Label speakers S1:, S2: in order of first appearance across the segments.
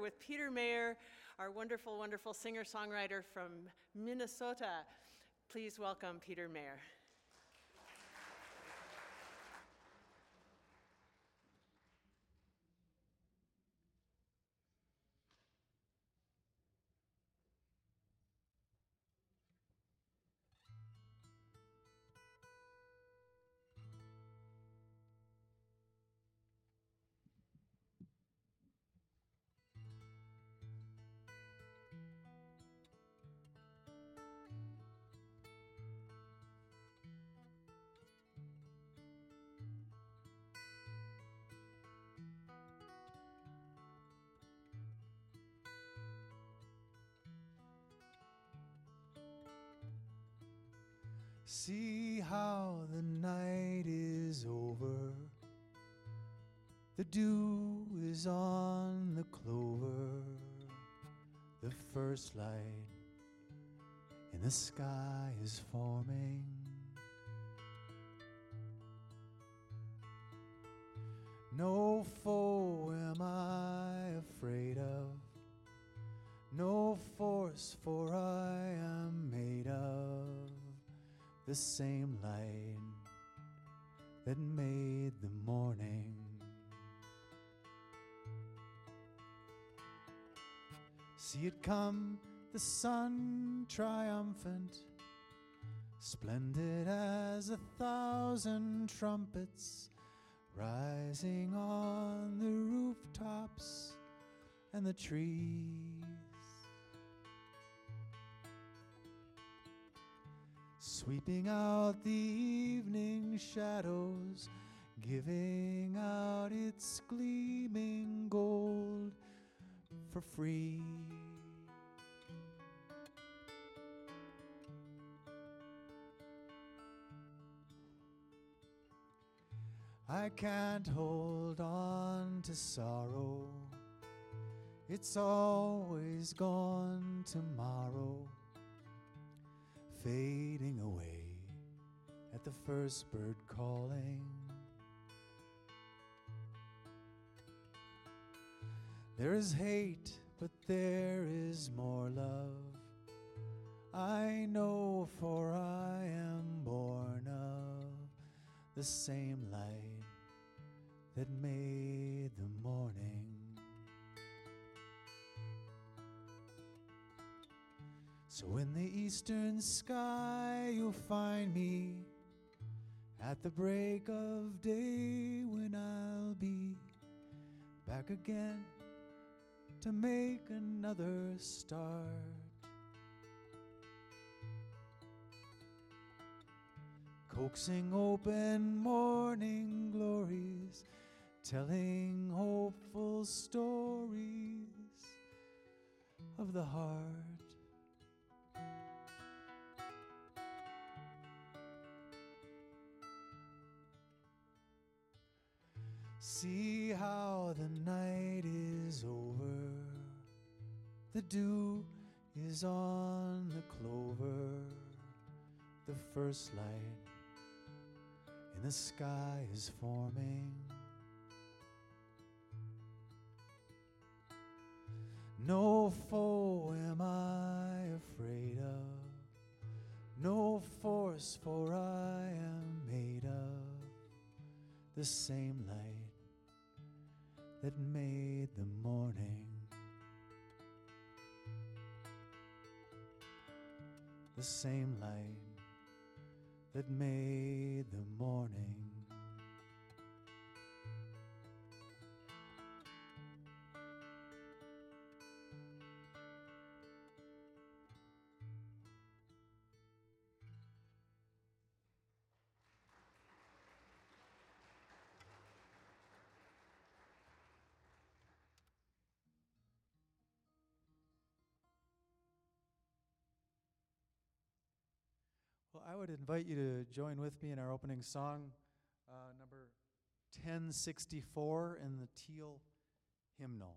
S1: with Peter Mayer, our wonderful, wonderful singer songwriter from Minnesota. Please welcome Peter Mayer.
S2: The sky is forming. No foe am I afraid of. No force, for I am made of the same light that made the morning. See it come, the sun triumphant, splendid as a thousand trumpets, rising on the rooftops and the trees. Sweeping out the evening shadows, giving out its gleaming gold for free. I can't hold on to sorrow. It's always gone tomorrow, fading away at the first bird calling. There is hate, but there is more love. I know, for I am born of the same light that made the morning. So in the eastern sky, you'll find me at the break of day when I'll be back again to make another start. Coaxing open morning glories, telling hopeful stories of the heart. See how the night is over. The dew is on the clover. The first light in the sky is forming. No foe am I afraid of. No force, for I am made of the same light that made the morning. The same light that made the morning. I would invite you to join with me in our opening song, uh, number 1064 in the Teal Hymnal.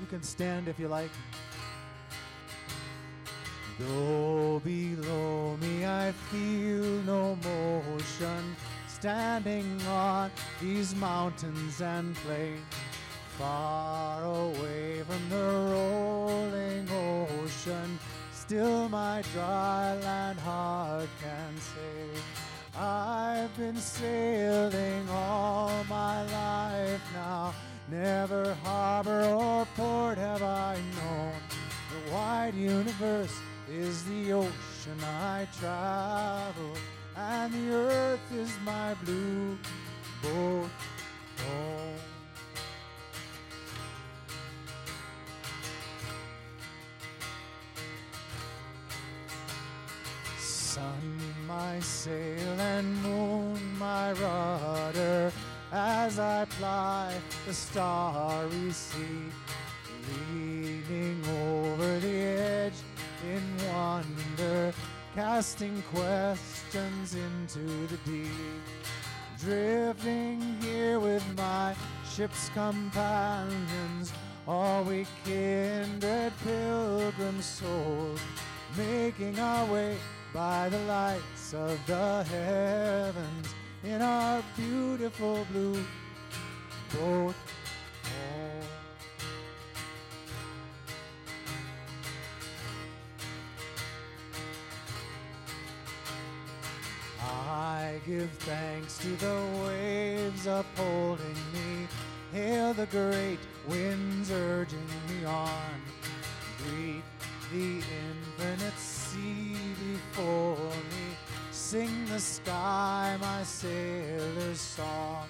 S2: You can stand if you like. Though below me I feel no motion, standing on these mountains and plains, far away from the rolling ocean, still my dry land heart can say, I've been sailing all my life now, never harbor or port have I known. The wide universe is the ocean I travel, and the earth is my blue boat home. Sun, my sail, and moon, my rudder, as I ply the starry sea, leaning over the edge in wonder, casting questions into the deep. Drifting here with my ship's companions, all we kindred pilgrim souls, making our way by the lights of the heavens in our beautiful blue boat give thanks to the waves upholding me. Hail the great winds urging me on. Greet the infinite sea before me. Sing the sky my sailor's song.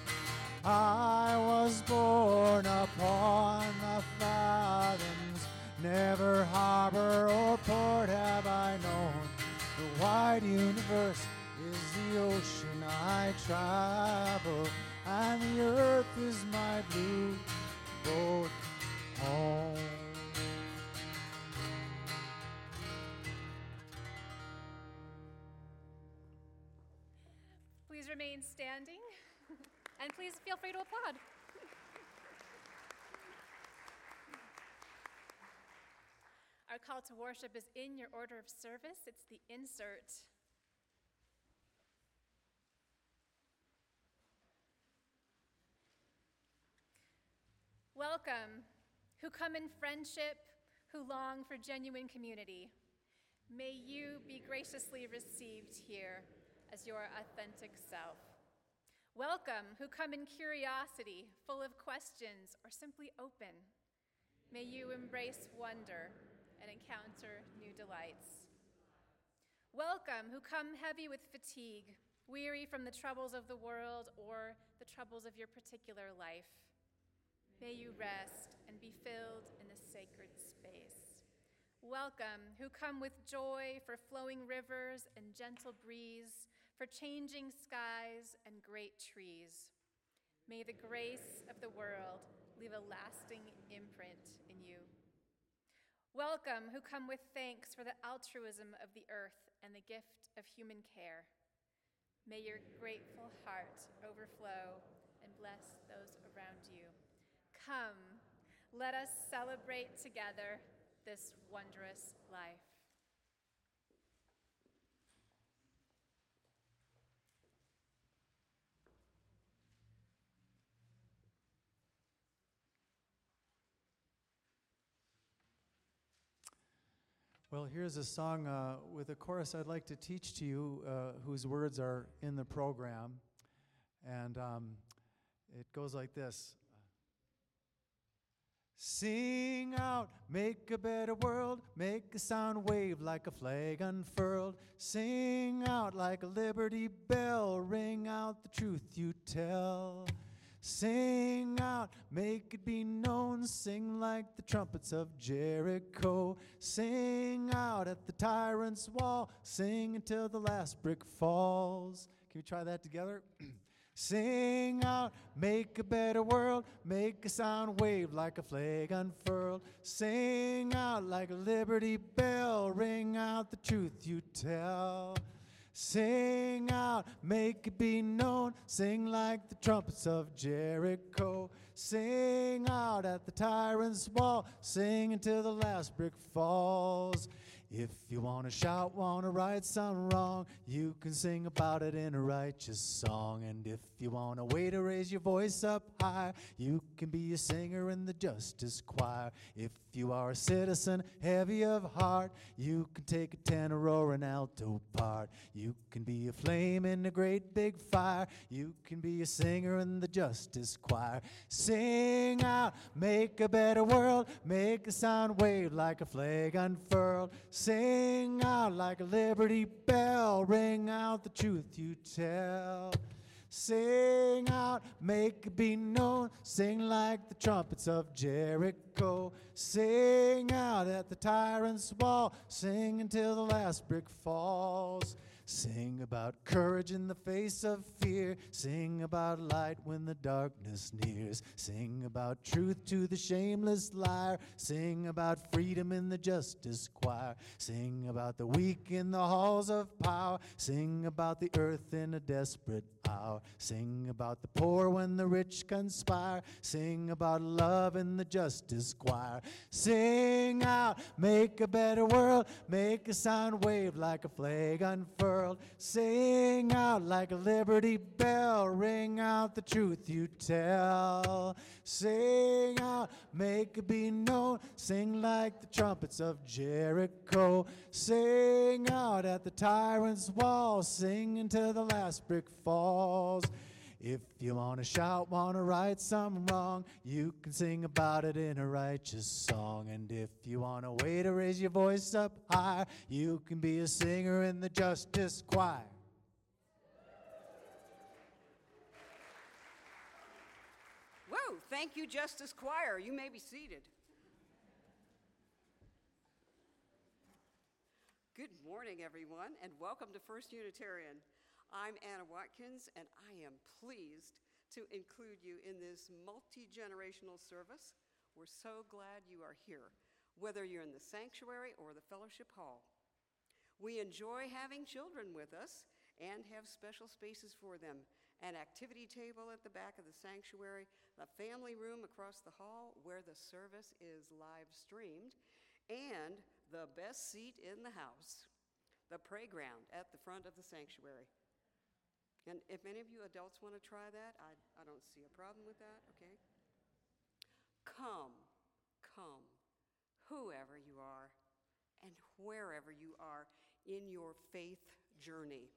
S2: I was born upon the fathoms. Never harbor or port have I known. The wide universe is the ocean I travel, and the earth is my blue boat home.
S3: Please remain standing, and please feel free to applaud. Our call to worship is in your order of service. It's the insert. Welcome, who come in friendship, who long for genuine community. May you be graciously received here as your authentic self. Welcome, who come in curiosity, full of questions, or simply open. May you embrace wonder and encounter new delights. Welcome, who come heavy with fatigue, weary from the troubles of the world or the troubles of your particular life. May you rest and be filled in the sacred space. Welcome, who come with joy for flowing rivers and gentle breeze, for changing skies and great trees. May the grace of the world leave a lasting imprint in you. Welcome, who come with thanks for the altruism of the earth and the gift of human care. May your grateful heart overflow and bless those around you. Come, let us celebrate together this wondrous life.
S2: Well, here's a song uh, with a chorus I'd like to teach to you, uh, whose words are in the program. And um, it goes like this Sing out, make a better world, make a sound wave like a flag unfurled. Sing out like a liberty bell, ring out the truth you tell. Sing out, make it be known, sing like the trumpets of Jericho. Sing out at the tyrant's wall, sing until the last brick falls. Can we try that together? Sing out, make a better world, make a sound wave like a flag unfurled. Sing out like a liberty bell, ring out the truth you tell. Sing out, make it be known. Sing like the trumpets of Jericho. Sing out at the tyrant's wall. Sing until the last brick falls. If you want to shout, want to right some wrong, you can sing about it in a righteous song. And if you want a way to raise your voice up high, you can be a singer in the justice choir. If you are a citizen heavy of heart, you can take a tenor or an alto part. You can be a flame in a great big fire. You can be a singer in the justice choir. Sing out, make a better world, make a sound wave like a flag unfurled. Sing out like a liberty bell, ring out the truth you tell. Sing out, make it be known. Sing like the trumpets of Jericho. Sing out at the tyrant's wall. Sing until the last brick falls. Sing about courage in the face of fear. Sing about light when the darkness nears. Sing about truth to the shameless liar. Sing about freedom in the justice choir. Sing about the weak in the halls of power. Sing about the earth in a desperate hour. Sing about the poor when the rich conspire. Sing about love in the justice choir. Sing out, make a better world. Make a sound wave like a flag unfurled. Sing out like a liberty bell. Ring out the truth you tell. Sing out, make it be known. Sing like the trumpets of Jericho. Sing out at the tyrant's wall. Sing until the last brick falls. If you want to shout, want to right some wrong, you can sing about it in a righteous song. And if you want a way to raise your voice up high, you can be a singer in the justice choir.
S4: Whoa, thank you, Justice Choir. You may be seated. Good morning, everyone, and welcome to First Unitarian. I'm Anna Watkins, and I am pleased to include you in this multi generational service. We're so glad you are here, whether you're in the sanctuary or the fellowship hall. We enjoy having children with us and have special spaces for them an activity table at the back of the sanctuary, a family room across the hall where the service is live streamed, and the best seat in the house, the playground at the front of the sanctuary. And if any of you adults want to try that, I, I don't see a problem with that, okay? Come, come, whoever you are and wherever you are in your faith journey.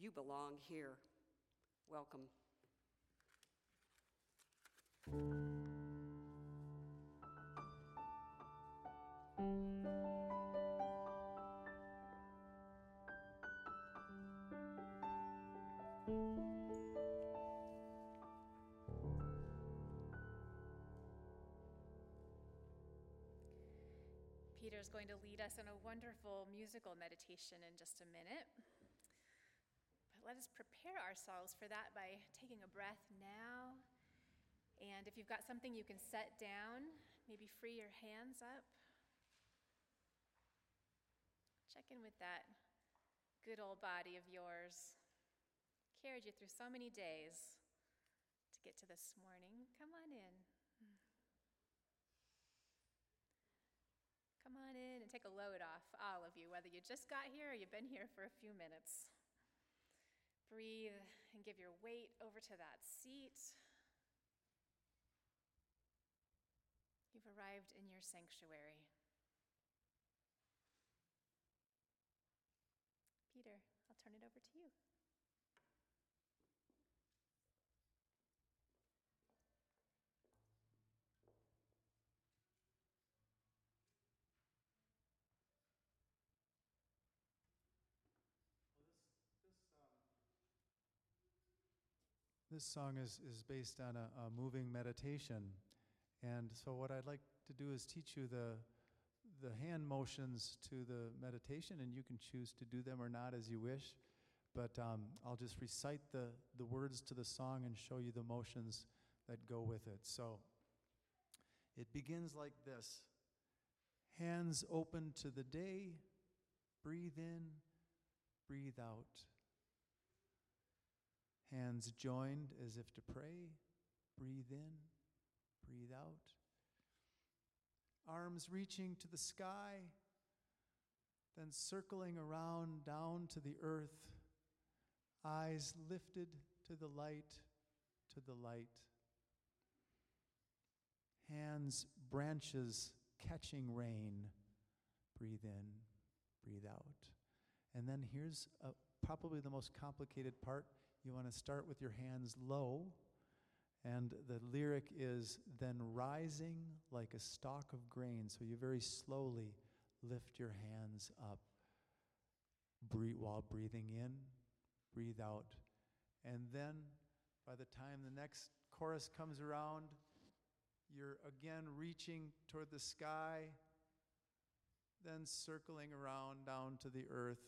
S4: You belong here. Welcome.
S3: Peter's going to lead us in a wonderful musical meditation in just a minute. But let us prepare ourselves for that by taking a breath now. And if you've got something you can set down, maybe free your hands up. Check in with that good old body of yours. Carried you through so many days to get to this morning. Come on in. Come on in and take a load off, all of you, whether you just got here or you've been here for a few minutes. Breathe and give your weight over to that seat. You've arrived in your sanctuary. Peter, I'll turn it over to you.
S2: This song is, is based on a, a moving meditation. And so, what I'd like to do is teach you the, the hand motions to the meditation, and you can choose to do them or not as you wish. But um, I'll just recite the, the words to the song and show you the motions that go with it. So, it begins like this Hands open to the day, breathe in, breathe out. Hands joined as if to pray, breathe in, breathe out. Arms reaching to the sky, then circling around down to the earth, eyes lifted to the light, to the light. Hands, branches catching rain. Breathe in, breathe out. And then here's a, probably the most complicated part. You want to start with your hands low. And the lyric is then rising like a stalk of grain. So you very slowly lift your hands up breathe, while breathing in, breathe out. And then by the time the next chorus comes around, you're again reaching toward the sky, then circling around down to the earth,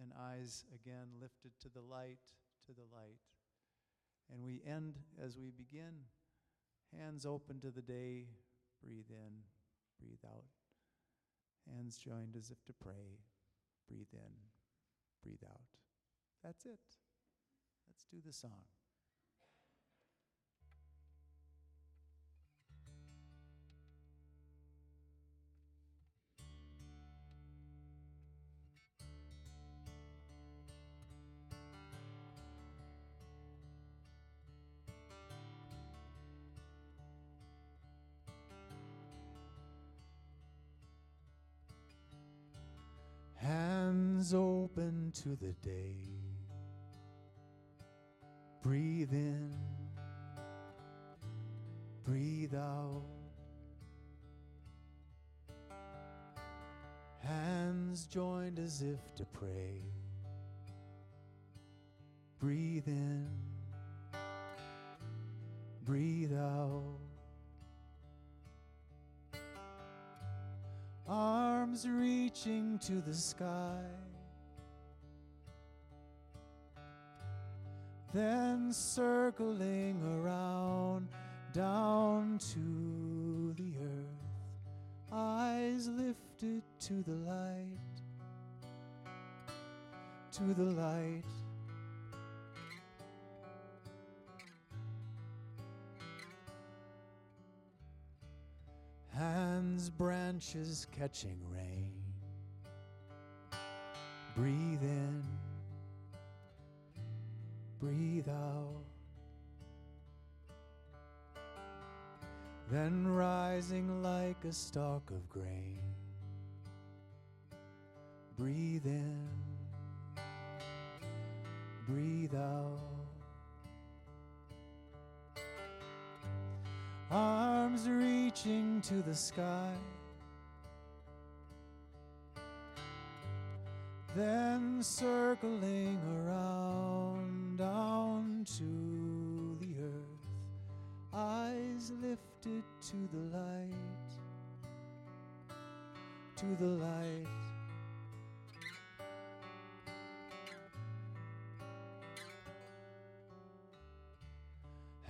S2: and eyes again lifted to the light, to the light. And we end as we begin, hands open to the day, breathe in, breathe out. Hands joined as if to pray, breathe in, breathe out. That's it. Let's do the song. Open to the day. Breathe in, breathe out. Hands joined as if to pray. Breathe in, breathe out. Arms reaching to the sky. Then circling around down to the earth. Eyes lifted to the light. To the light. hands, branches catching rain. Breathe in, breathe out. Then rising like a stalk of grain. Breathe in, breathe out. arms reaching to the sky. Then circling around down to the earth, eyes lifted to the light, to the light.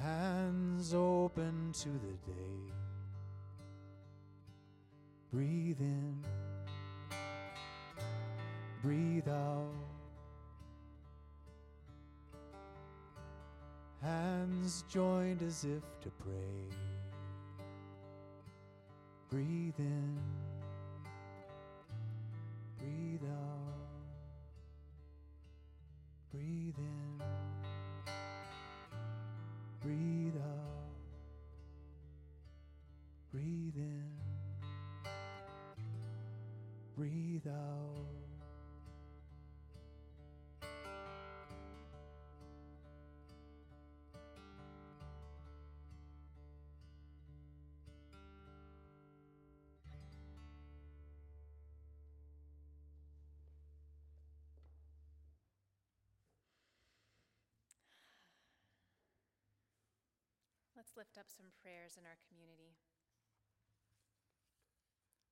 S2: hands open to the day. Breathe in, breathe out. Hands joined as if to pray. Breathe in, breathe out. Breathe in. Breathe out. Breathe in. Breathe out.
S3: Let's lift up some prayers in our community.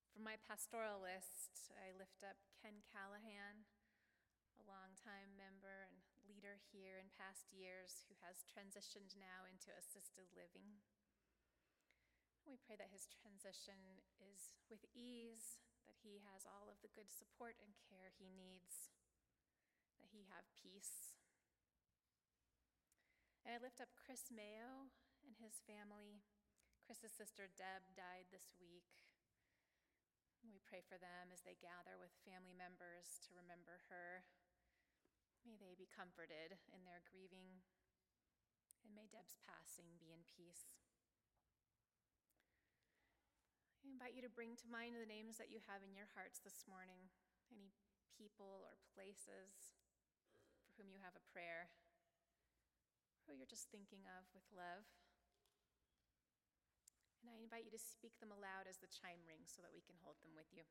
S3: From my pastoral list, I lift up Ken Callahan, a longtime member and leader here in past years who has transitioned now into assisted living. We pray that his transition is with ease, that he has all of the good support and care he needs. that he have peace. And I lift up Chris Mayo and his family. Chris's sister Deb died this week. We pray for them as they gather with family members to remember her. May they be comforted in their grieving, and may Deb's passing be in peace. I invite you to bring to mind the names that you have in your hearts this morning, any people or places for whom you have a prayer, who you're just thinking of with love. And I invite you to speak them aloud as the chime rings so that we can hold them with you.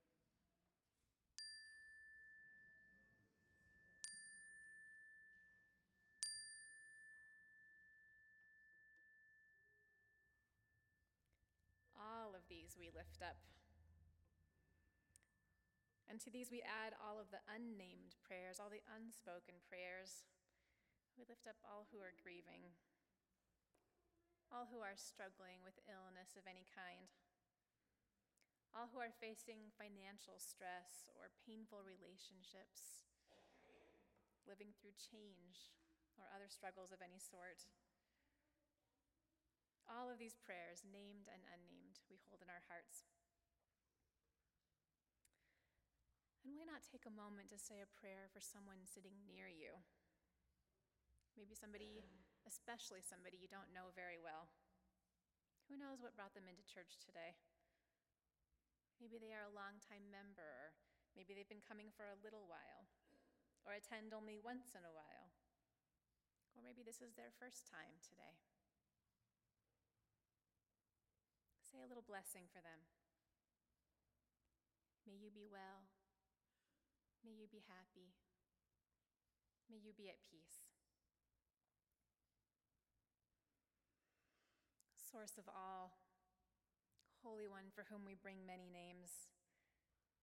S3: All of these we lift up. And to these we add all of the unnamed prayers, all the unspoken prayers. We lift up all who are grieving, all who are struggling with illness of any kind, all who are facing financial stress or painful relationships, living through change or other struggles of any sort. All of these prayers, named and unnamed, we hold in our hearts. And why not take a moment to say a prayer for someone sitting near you? Maybe somebody, especially somebody you don't know very well. Who knows what brought them into church today? Maybe they are a longtime member, or maybe they've been coming for a little while, or attend only once in a while. Or maybe this is their first time today. Say a little blessing for them. May you be well. May you be happy. May you be at peace. Source of all, Holy One for whom we bring many names,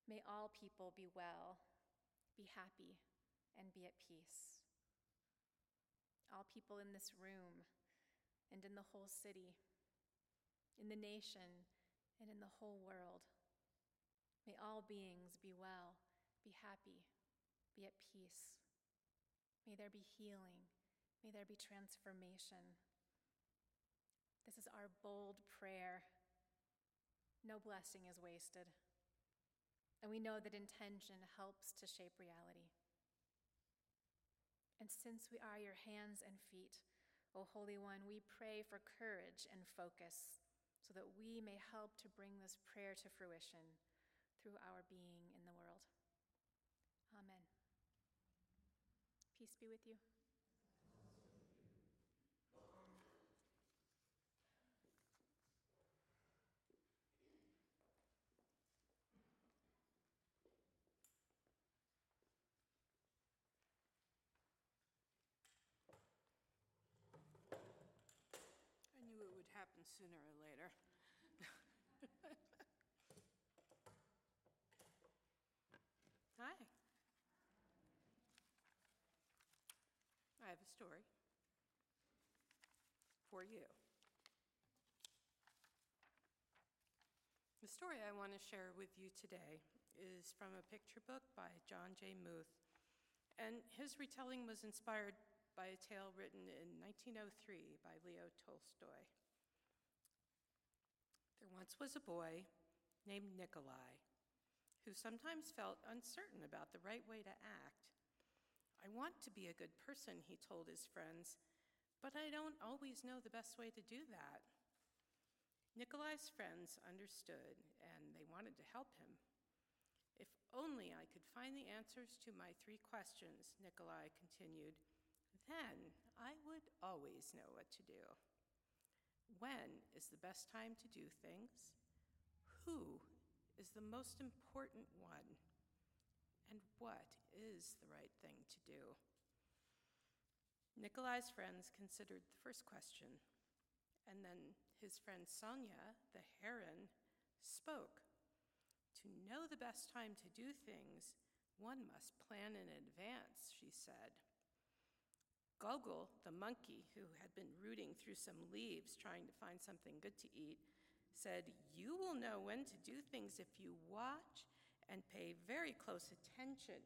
S3: may all people be well, be happy, and be at peace. All people in this room and in the whole city, in the nation, and in the whole world. May all beings be well be happy, be at peace. May there be healing, may there be transformation. This is our bold prayer. No blessing is wasted. And we know that intention helps to shape reality. And since we are your hands and feet, O Holy One, we pray for courage and focus so that we may help to bring this prayer to fruition through our being in the world. Amen. Peace be with you.
S5: I knew it would happen sooner or later. Hi. I have a story for you. The story I want to share with you today is from a picture book by Jon J. Muth, and his retelling was inspired by a tale written in 1903 by Leo Tolstoy. There once was a boy named Nikolai who sometimes felt uncertain about the right way to act. I want to be a good person, he told his friends, but I don't always know the best way to do that. Nikolai's friends understood and they wanted to help him. If only I could find the answers to my three questions, Nikolai continued, then I would always know what to do. When is the best time to do things? Who is the most important one? And what is the right thing to do? Nikolai's friends considered the first question, and then his friend Sonia, the heron, spoke. To know the best time to do things, one must plan in advance, she said. Gogol, the monkey, who had been rooting through some leaves trying to find something good to eat, said, You will know when to do things if you watch and pay very close attention.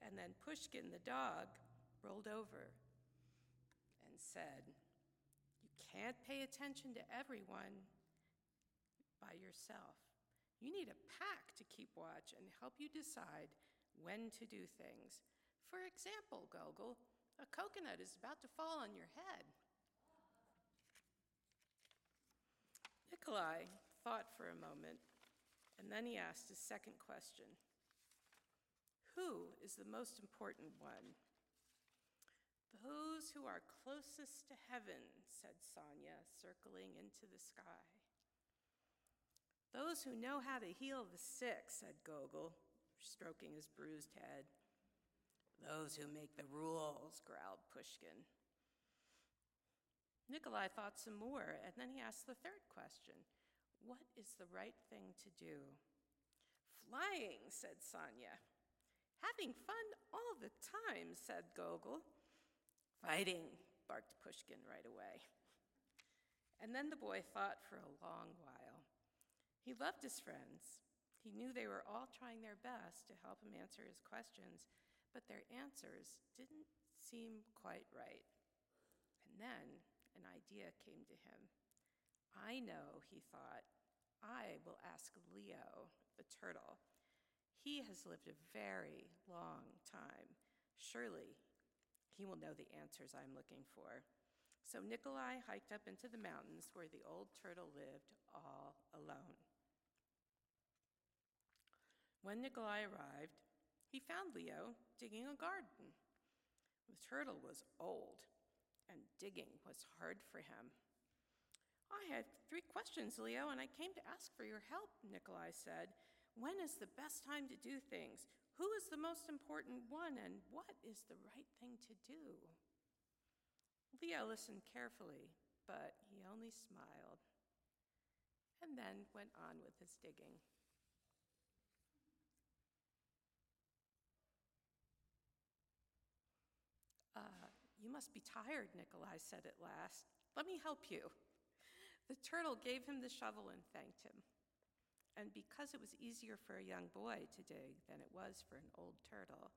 S5: And then Pushkin, the dog, rolled over and said, You can't pay attention to everyone by yourself. You need a pack to keep watch and help you decide when to do things. For example, Gogol, a coconut is about to fall on your head. Nikolai thought for a moment, and then he asked his second question Who is the most important one? Those who are closest to heaven, said Sonia, circling into the sky. Those who know how to heal the sick, said Gogol, stroking his bruised head. Those who make the rules, growled Pushkin. Nikolai thought some more, and then he asked the third question What is the right thing to do? Flying, said Sonia. Having fun all the time, said Gogol. Fighting, barked Pushkin right away. And then the boy thought for a long while. He loved his friends. He knew they were all trying their best to help him answer his questions, but their answers didn't seem quite right. And then an idea came to him. I know, he thought, I will ask Leo, the turtle. He has lived a very long time. Surely he will know the answers I'm looking for. So Nikolai hiked up into the mountains where the old turtle lived all alone. When Nikolai arrived, he found Leo digging a garden. The turtle was old, and digging was hard for him. I have three questions, Leo, and I came to ask for your help, Nikolai said. When is the best time to do things? Who is the most important one, and what is the right thing to do? Leo listened carefully, but he only smiled and then went on with his digging. Uh, you must be tired, Nikolai said at last. Let me help you. The turtle gave him the shovel and thanked him. And because it was easier for a young boy to dig than it was for an old turtle,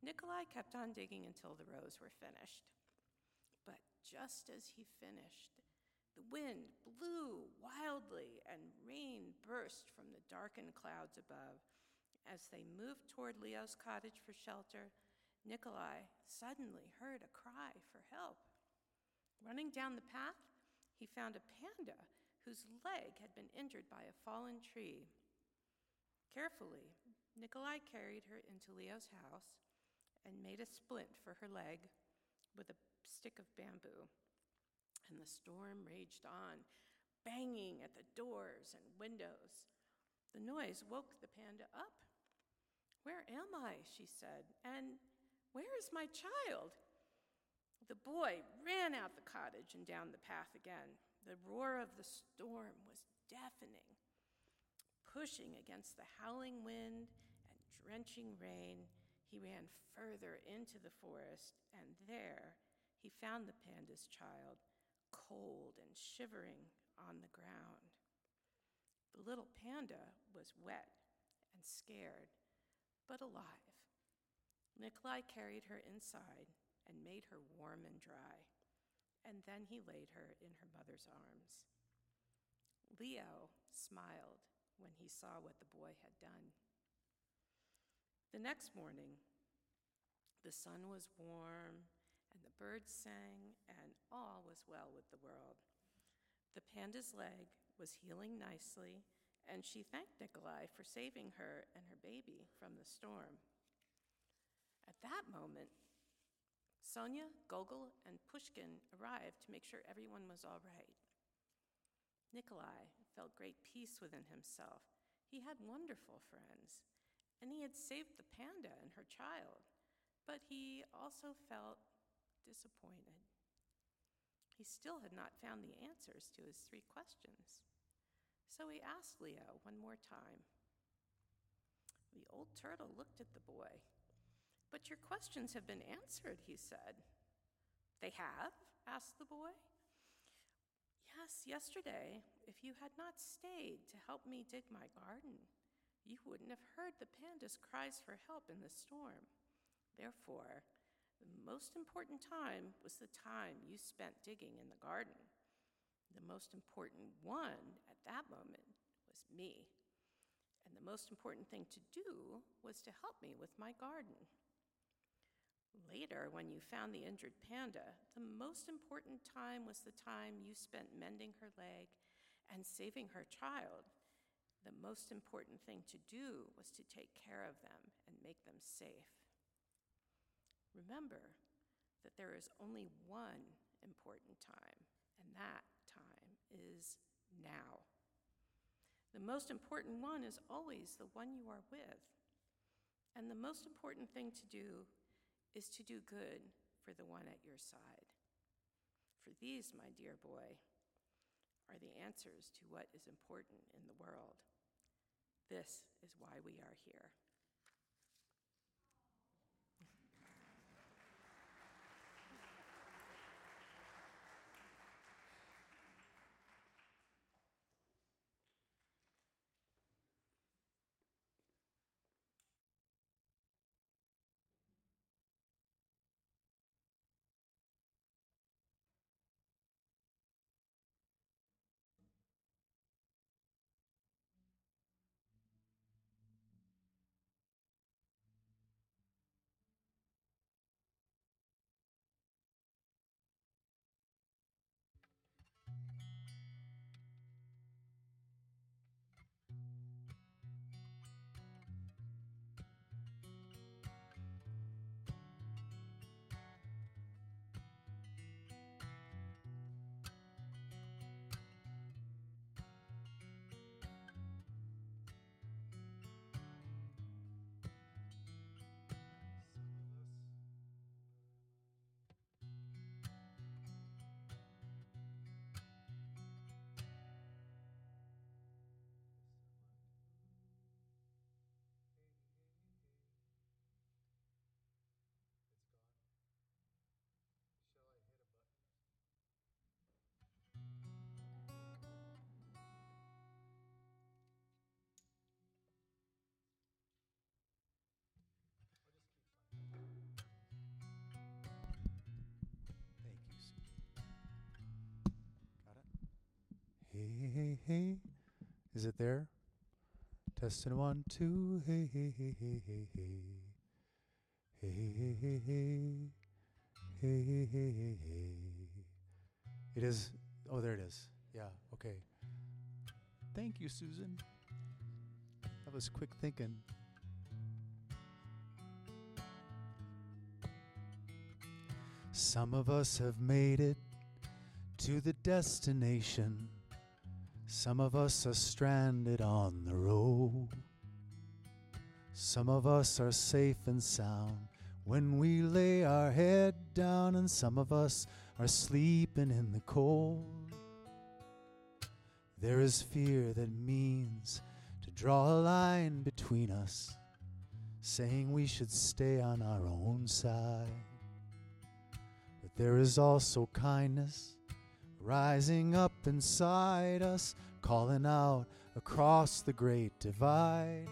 S5: Nikolai kept on digging until the rows were finished. But just as he finished, the wind blew wildly and rain burst from the darkened clouds above. As they moved toward Leo's cottage for shelter, Nikolai suddenly heard a cry for help. Running down the path, he found a panda whose leg had been injured by a fallen tree. Carefully, Nikolai carried her into Leo's house and made a splint for her leg with a stick of bamboo. And the storm raged on, banging at the doors and windows. The noise woke the panda up. Where am I? she said. And where is my child? The boy ran out the cottage and down the path again. The roar of the storm was deafening. Pushing against the howling wind and drenching rain, he ran further into the forest, and there he found the panda's child, cold and shivering on the ground. The little panda was wet and scared, but alive. Nikolai carried her inside and made her warm and dry and then he laid her in her mother's arms. Leo smiled when he saw what the boy had done. The next morning, the sun was warm, and the birds sang, and all was well with the world. The panda's leg was healing nicely, and she thanked Nikolai for saving her and her baby from the storm. At that moment, Sonia, Gogol, and Pushkin arrived to make sure everyone was all right. Nikolai felt great peace within himself. He had wonderful friends, and he had saved the panda and her child, but he also felt disappointed. He still had not found the answers to his three questions. So he asked Leo one more time. The old turtle looked at the boy but your questions have been answered, he said. They have? asked the boy. Yes, yesterday, if you had not stayed to help me dig my garden, you wouldn't have heard the panda's cries for help in the storm. Therefore, the most important time was the time you spent digging in the garden. The most important one at that moment was me. And the most important thing to do was to help me with my garden. Later, when you found the injured panda, the most important time was the time you spent mending her leg and saving her child. The most important thing to do was to take care of them and make them safe. Remember that there is only one important time, and that time is now. The most important one is always the one you are with. And the most important thing to do is to do good for the one at your side. For these, my dear boy, are the answers to what is important in the world. This is why we are here.
S2: Hey, hey. Is it there? Testing one, two. Hey, hey, hey, hey, hey, hey. Hey, hey, hey, hey. Hey, hey, hey, hey, hey. It is. Oh, there it is. Yeah, okay. Thank you, Susan. That was quick thinking. Some of us have made it to the destination. Some of us are stranded on the road. Some of us are safe and sound when we lay our head down, and some of us are sleeping in the cold. There is fear that means to draw a line between us, saying we should stay on our own side. But there is also kindness rising up inside us, calling out across the great divide,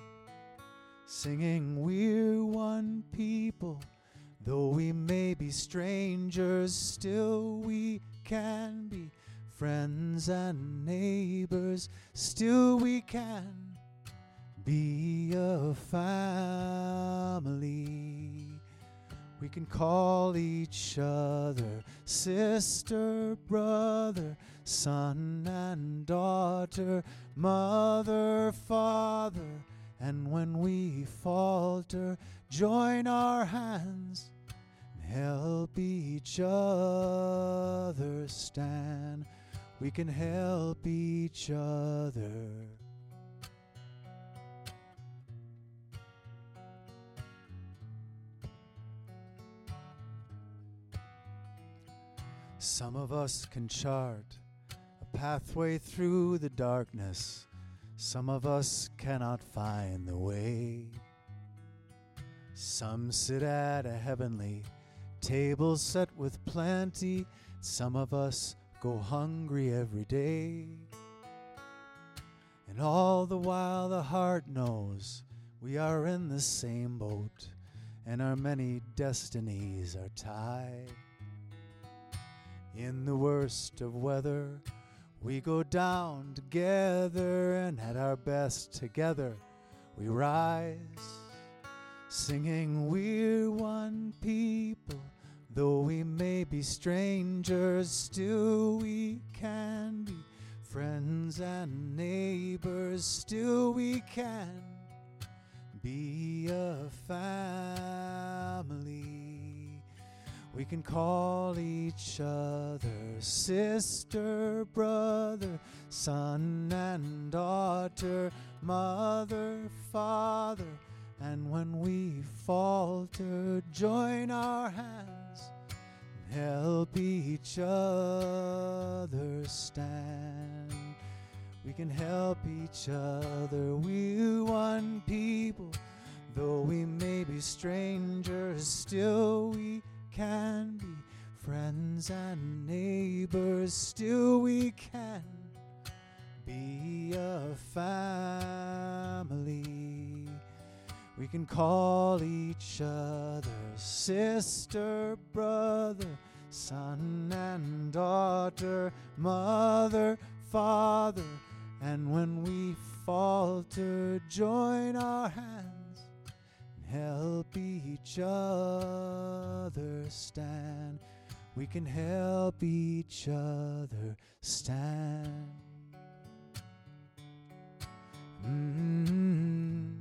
S2: singing, We're one people. Though we may be strangers, still we can be friends and neighbors. Still we can be a family. We can call each other sister, brother, son and daughter, mother, father, and when we falter, join our hands and help each other stand. We can help each other. Some of us can chart a pathway through the darkness. Some of us cannot find the way. Some sit at a heavenly table set with plenty. Some of us go hungry every day. And all the while the heart knows we are in the same boat and our many destinies are tied. In the worst of weather, we go down together, and at our best together, we rise. Singing, We're one people, though we may be strangers, still we can be friends and neighbors, still we can be a family. We can call each other sister, brother, son and daughter, mother, father, and when we falter, join our hands and help each other stand. We can help each other. We're one people, though we may be strangers, still we can be friends and neighbors. Still we can be a family. We can call each other sister, brother, son and daughter, mother, father, and when we falter, join our hands and help each other stand. We can help each other stand. Mm.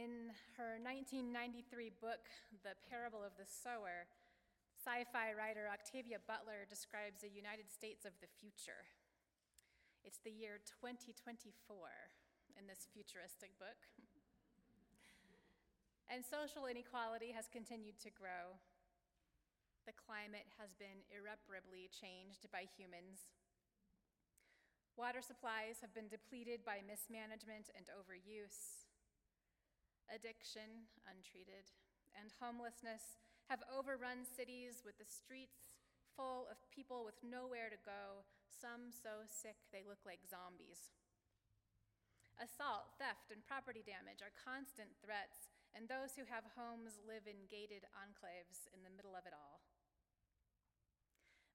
S3: In her 1993 book, The Parable of the Sower, sci fi writer Octavia Butler describes a United States of the future. It's the year 2024 in this futuristic book. And social inequality has continued to grow. The climate has been irreparably changed by humans. Water supplies have been depleted by mismanagement and overuse. Addiction, untreated, and homelessness have overrun cities with the streets full of people with nowhere to go, some so sick they look like zombies. Assault, theft, and property damage are constant threats, and those who have homes live in gated enclaves in the middle of it all.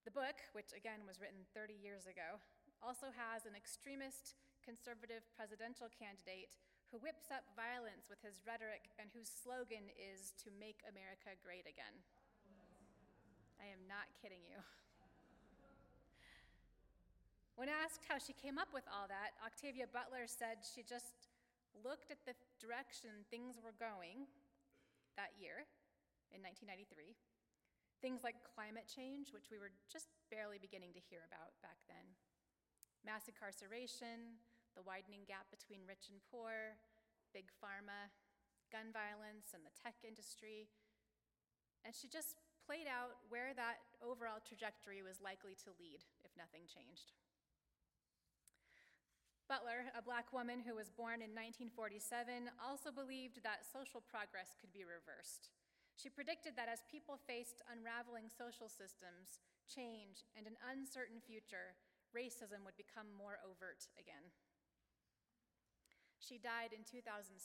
S3: The book, which again was written 30 years ago, also has an extremist conservative presidential candidate who whips up violence with his rhetoric and whose slogan is to make America great again. I am not kidding you. When asked how she came up with all that, Octavia Butler said she just looked at the direction things were going that year in 1993. Things like climate change, which we were just barely beginning to hear about back then, mass incarceration, the widening gap between rich and poor, big pharma, gun violence, and the tech industry. And she just played out where that overall trajectory was likely to lead if nothing changed. Butler, a black woman who was born in 1947, also believed that social progress could be reversed. She predicted that as people faced unraveling social systems, change, and an uncertain future, racism would become more overt again. She died in 2006.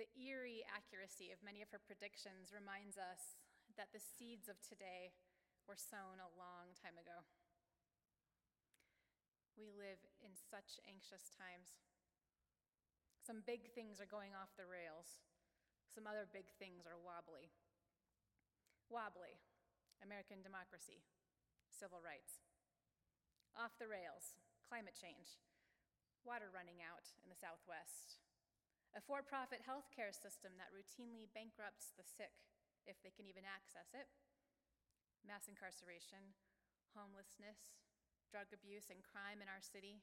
S3: The eerie accuracy of many of her predictions reminds us that the seeds of today were sown a long time ago. We live in such anxious times. Some big things are going off the rails, some other big things are wobbly. Wobbly, American democracy, civil rights. Off the rails, climate change, water running out in the Southwest, a for profit healthcare system that routinely bankrupts the sick if they can even access it, mass incarceration, homelessness, drug abuse, and crime in our city.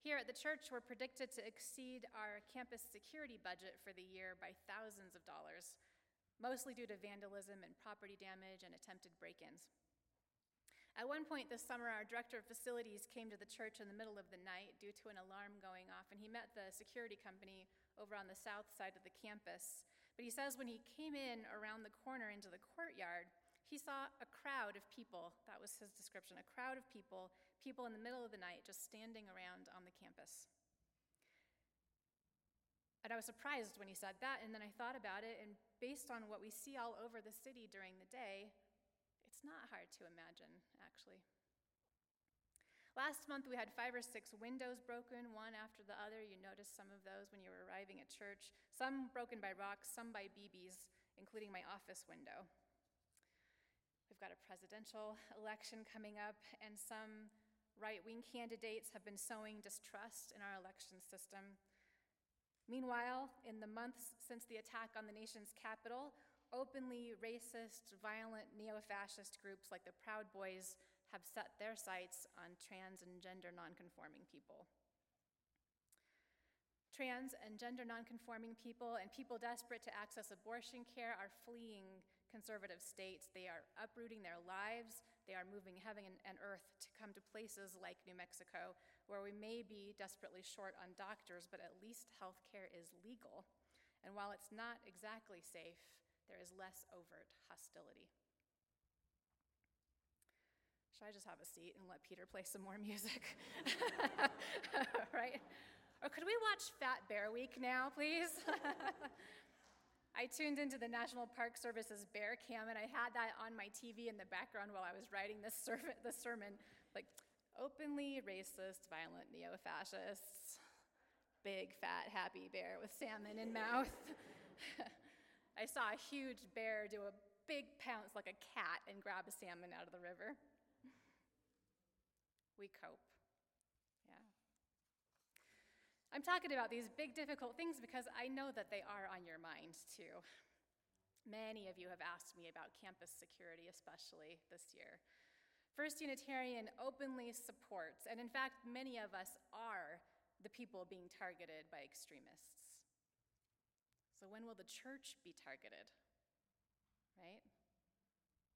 S3: Here at the church, we're predicted to exceed our campus security budget for the year by thousands of dollars, mostly due to vandalism and property damage and attempted break ins. At one point this summer, our director of facilities came to the church in the middle of the night due to an alarm going off, and he met the security company over on the south side of the campus. But he says when he came in around the corner into the courtyard, he saw a crowd of people. That was his description a crowd of people, people in the middle of the night just standing around on the campus. And I was surprised when he said that, and then I thought about it, and based on what we see all over the city during the day, it's not hard to imagine, actually. Last month, we had five or six windows broken, one after the other. You noticed some of those when you were arriving at church. Some broken by rocks, some by BBs, including my office window. We've got a presidential election coming up, and some right wing candidates have been sowing distrust in our election system. Meanwhile, in the months since the attack on the nation's capital, openly racist, violent neo fascist groups like the Proud Boys have set their sights on trans and gender nonconforming people. Trans and gender nonconforming people and people desperate to access abortion care are fleeing conservative states. They are uprooting their lives. They are moving heaven and earth to come to places like New Mexico, where we may be desperately short on doctors, but at least health care is legal. And while it's not exactly safe, there is less overt hostility. Should I just have a seat and let Peter play some more music? right? Or could we watch Fat Bear Week now, please? I tuned into the National Park Service's Bear Cam, and I had that on my TV in the background while I was writing this, ser- this sermon. Like, openly racist, violent neo fascists, big, fat, happy bear with salmon in mouth. I saw a huge bear do a big pounce like a cat and grab a salmon out of the river we cope. Yeah. I'm talking about these big, difficult things because I know that they are on your mind too. Many of you have asked me about campus security, especially this year. First Unitarian openly supports, and in fact, many of us are the people being targeted by extremists. So, when will the church be targeted? Right?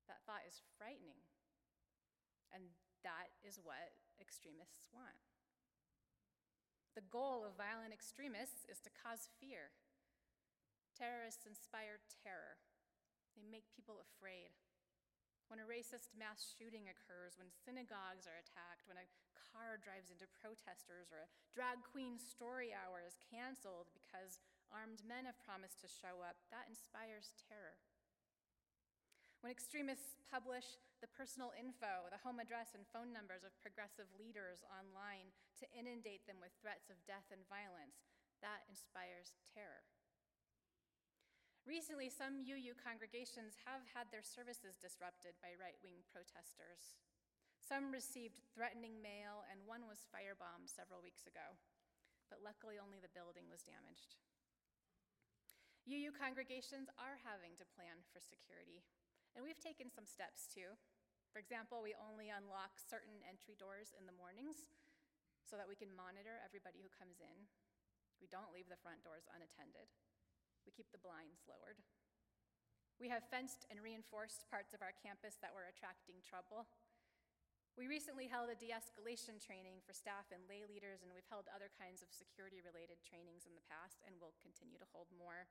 S3: That thought is frightening. And that is what extremists want. The goal of violent extremists is to cause fear. Terrorists inspire terror, they make people afraid. When a racist mass shooting occurs, when synagogues are attacked, when a car drives into protesters, or a drag queen story hour is canceled because armed men have promised to show up, that inspires terror. When extremists publish the personal info, the home address, and phone numbers of progressive leaders online to inundate them with threats of death and violence, that inspires terror. Recently, some UU congregations have had their services disrupted by right wing protesters. Some received threatening mail, and one was firebombed several weeks ago, but luckily only the building was damaged. UU congregations are having to plan for security and we've taken some steps too. For example, we only unlock certain entry doors in the mornings so that we can monitor everybody who comes in. We don't leave the front doors unattended. We keep the blinds lowered. We have fenced and reinforced parts of our campus that were attracting trouble. We recently held a de escalation training for staff and lay leaders, and we've held other kinds of security related trainings in the past, and we'll continue to hold more.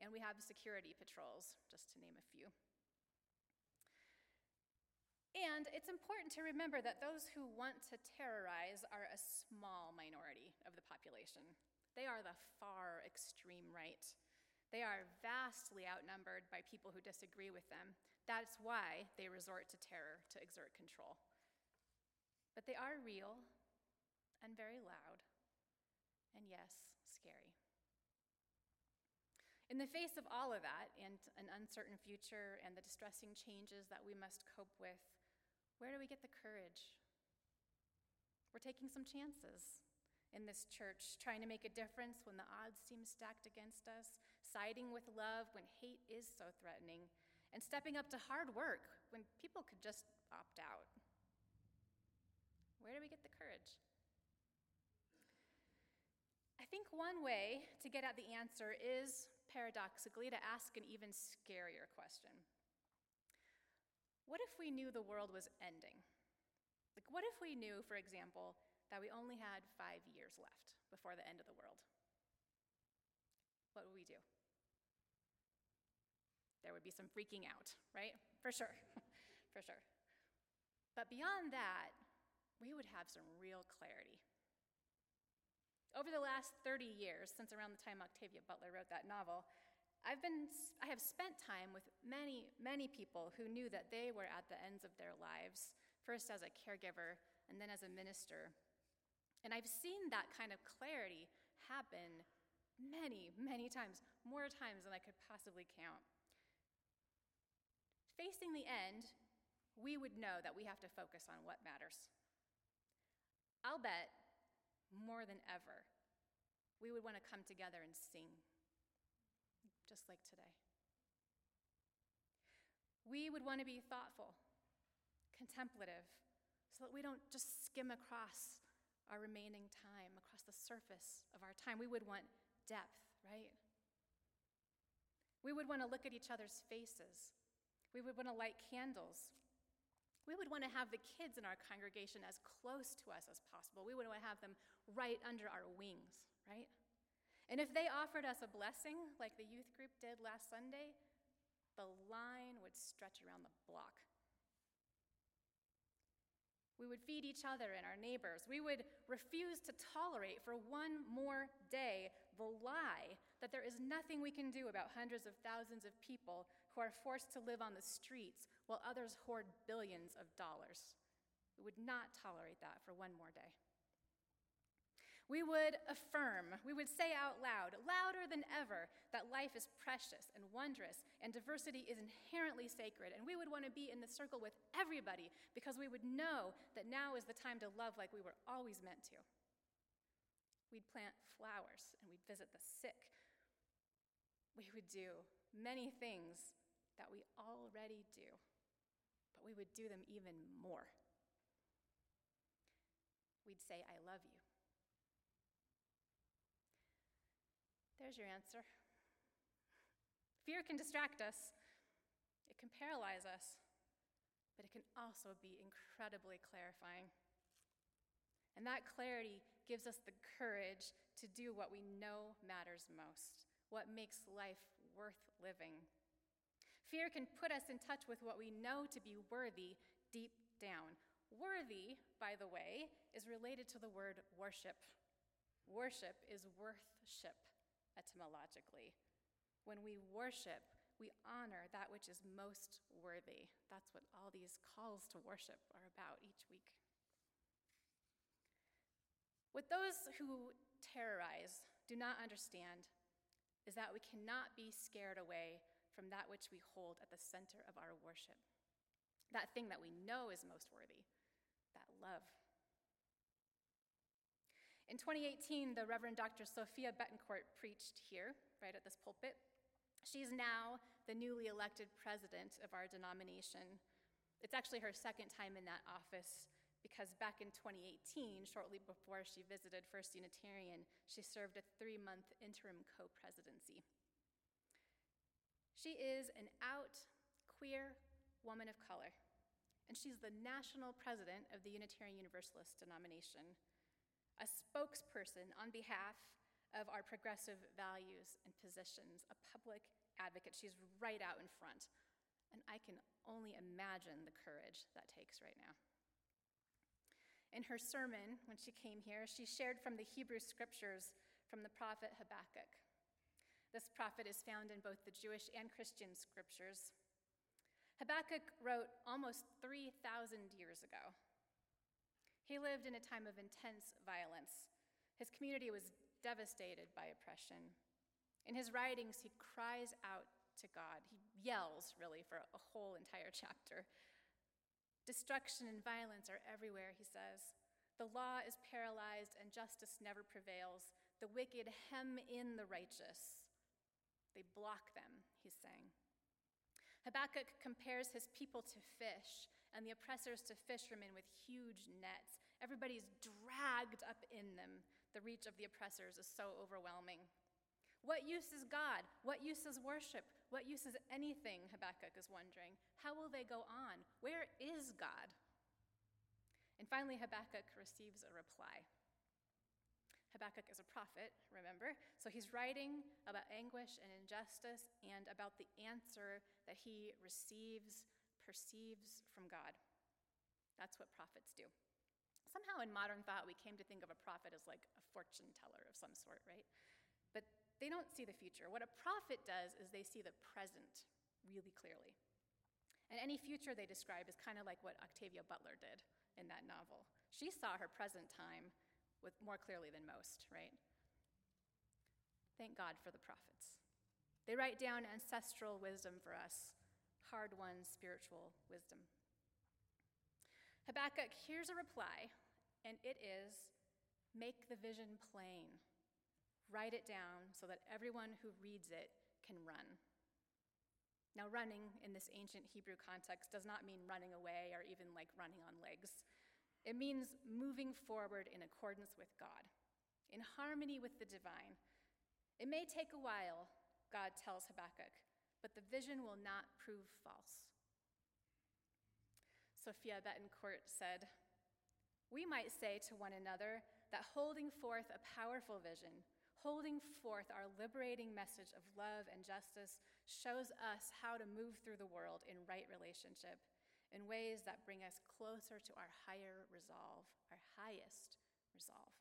S3: And we have security patrols, just to name a few. And it's important to remember that those who want to terrorize are a small minority of the population. They are the far extreme right. They are vastly outnumbered by people who disagree with them. That's why they resort to terror to exert control. But they are real and very loud, and yes. In the face of all of that, and an uncertain future, and the distressing changes that we must cope with, where do we get the courage? We're taking some chances in this church, trying to make a difference when the odds seem stacked against us, siding with love when hate is so threatening, and stepping up to hard work when people could just opt out. Where do we get the courage? I think one way to get at the answer is, paradoxically, to ask an even scarier question. What if we knew the world was ending? Like, what if we knew, for example, that we only had five years left before the end of the world? What would we do? There would be some freaking out, right? For sure, for sure. But beyond that, we would have some real clarity. Over the last 30 years, since around the time Octavia Butler wrote that novel, I've been, I have spent time with many, many people who knew that they were at the ends of their lives, first as a caregiver and then as a minister. And I've seen that kind of clarity happen many, many times, more times than I could possibly count. Facing the end, we would know that we have to focus on what matters. I'll bet more than ever, we would want to come together and sing, just like today. We would want to be thoughtful, contemplative, so that we don't just skim across our remaining time, across the surface of our time. We would want depth, right? We would want to look at each other's faces. We would want to light candles we would want to have the kids in our congregation as close to us as possible. We would want to have them right under our wings, right? And if they offered us a blessing like the youth group did last Sunday, the line would stretch around the block. We would feed each other and our neighbors. We would refuse to tolerate for one more day the lie that there is nothing we can do about hundreds of thousands of people who are forced to live on the streets while others hoard billions of dollars. We would not tolerate that for one more day. We would affirm, we would say out loud, louder than ever, that life is precious and wondrous and diversity is inherently sacred. And we would want to be in the circle with everybody because we would know that now is the time to love like we were always meant to. We'd plant flowers and we'd visit the sick. We would do many things that we already do, but we would do them even more. We'd say, I love you. There's your answer. Fear can distract us, it can paralyze us, but it can also be incredibly clarifying. And that clarity gives us the courage to do what we know matters most, what makes life worth living. Fear can put us in touch with what we know to be worthy deep down. Worthy, by the way, is related to the word worship. Worship is worthship etymologically. When we worship, we honor that which is most worthy. That's what all these calls to worship are about each week. What those who terrorize do not understand is that we cannot be scared away from that which we hold at the center of our worship, that thing that we know is most worthy, that love. In 2018, the Reverend Dr. Sofía Betancourt preached here, right at this pulpit. She's now the newly elected president of our denomination. It's actually her second time in that office because back in 2018, shortly before she visited First Unitarian, she served a three month interim co presidency. She is an out, queer woman of color, and she's the national president of the Unitarian Universalist denomination, a spokesperson on behalf of our progressive values and positions, a public advocate. She's right out in front. And I can only imagine the courage that takes right now. In her sermon, when she came here, she shared from the Hebrew scriptures from the prophet Habakkuk. This prophet is found in both the Jewish and Christian scriptures. Habakkuk wrote almost 3,000 years ago. He lived in a time of intense violence. His community was devastated by oppression. In his writings, he cries out to God. He yells, really, for a whole entire chapter. Destruction and violence are everywhere, he says. The law is paralyzed and justice never prevails. The wicked hem in the righteous. They block them, he's saying. Habakkuk compares his people to fish and the oppressors to fishermen with huge nets. Everybody's dragged up in them. The reach of the oppressors is so overwhelming. What use is God? What use is worship? What use is anything? Habakkuk is wondering. How will they go on? Where is God? And finally, Habakkuk receives a reply. Habakkuk is a prophet, remember? So he's writing about anguish and injustice and about the answer that he receives, perceives from God. That's what prophets do. Somehow in modern thought, we came to think of a prophet as like a fortune teller of some sort, right? They don't see the future. What a prophet does is they see the present really clearly. And any future they describe is kind of like what Octavia Butler did in that novel. She saw her present time with more clearly than most, right? Thank God for the prophets. They write down ancestral wisdom for us, hard won spiritual wisdom. Habakkuk hears a reply, and it is make the vision plain. Write it down so that everyone who reads it can run. Now, running in this ancient Hebrew context does not mean running away or even like running on legs. It means moving forward in accordance with God, in harmony with the divine. It may take a while, God tells Habakkuk, but the vision will not prove false. Sofía Betancourt said, We might say to one another that holding forth a powerful vision, holding forth our liberating message of love and justice, shows us how to move through the world in right relationship in ways that bring us closer to our higher resolve, our highest resolve.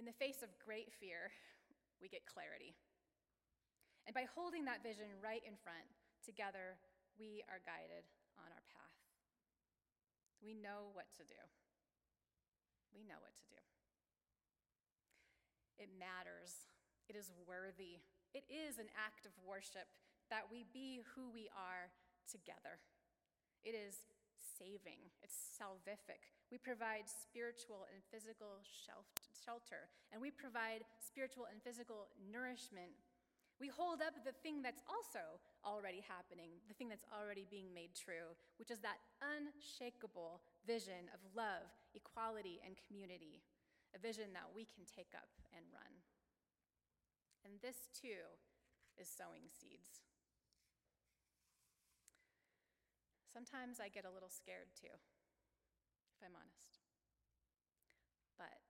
S3: In the face of great fear, we get clarity. And by holding that vision right in front, together, we are guided on our path. We know what to do. We know what to do. It matters. It is worthy. It is an act of worship that we be who we are together. It is saving, it's salvific. We provide spiritual and physical shelter, and we provide spiritual and physical nourishment. We hold up the thing that's also already happening, the thing that's already being made true, which is that unshakable vision of love, equality, and community, a vision that we can take up and run. And this too is sowing seeds. Sometimes I get a little scared too, if I'm honest. But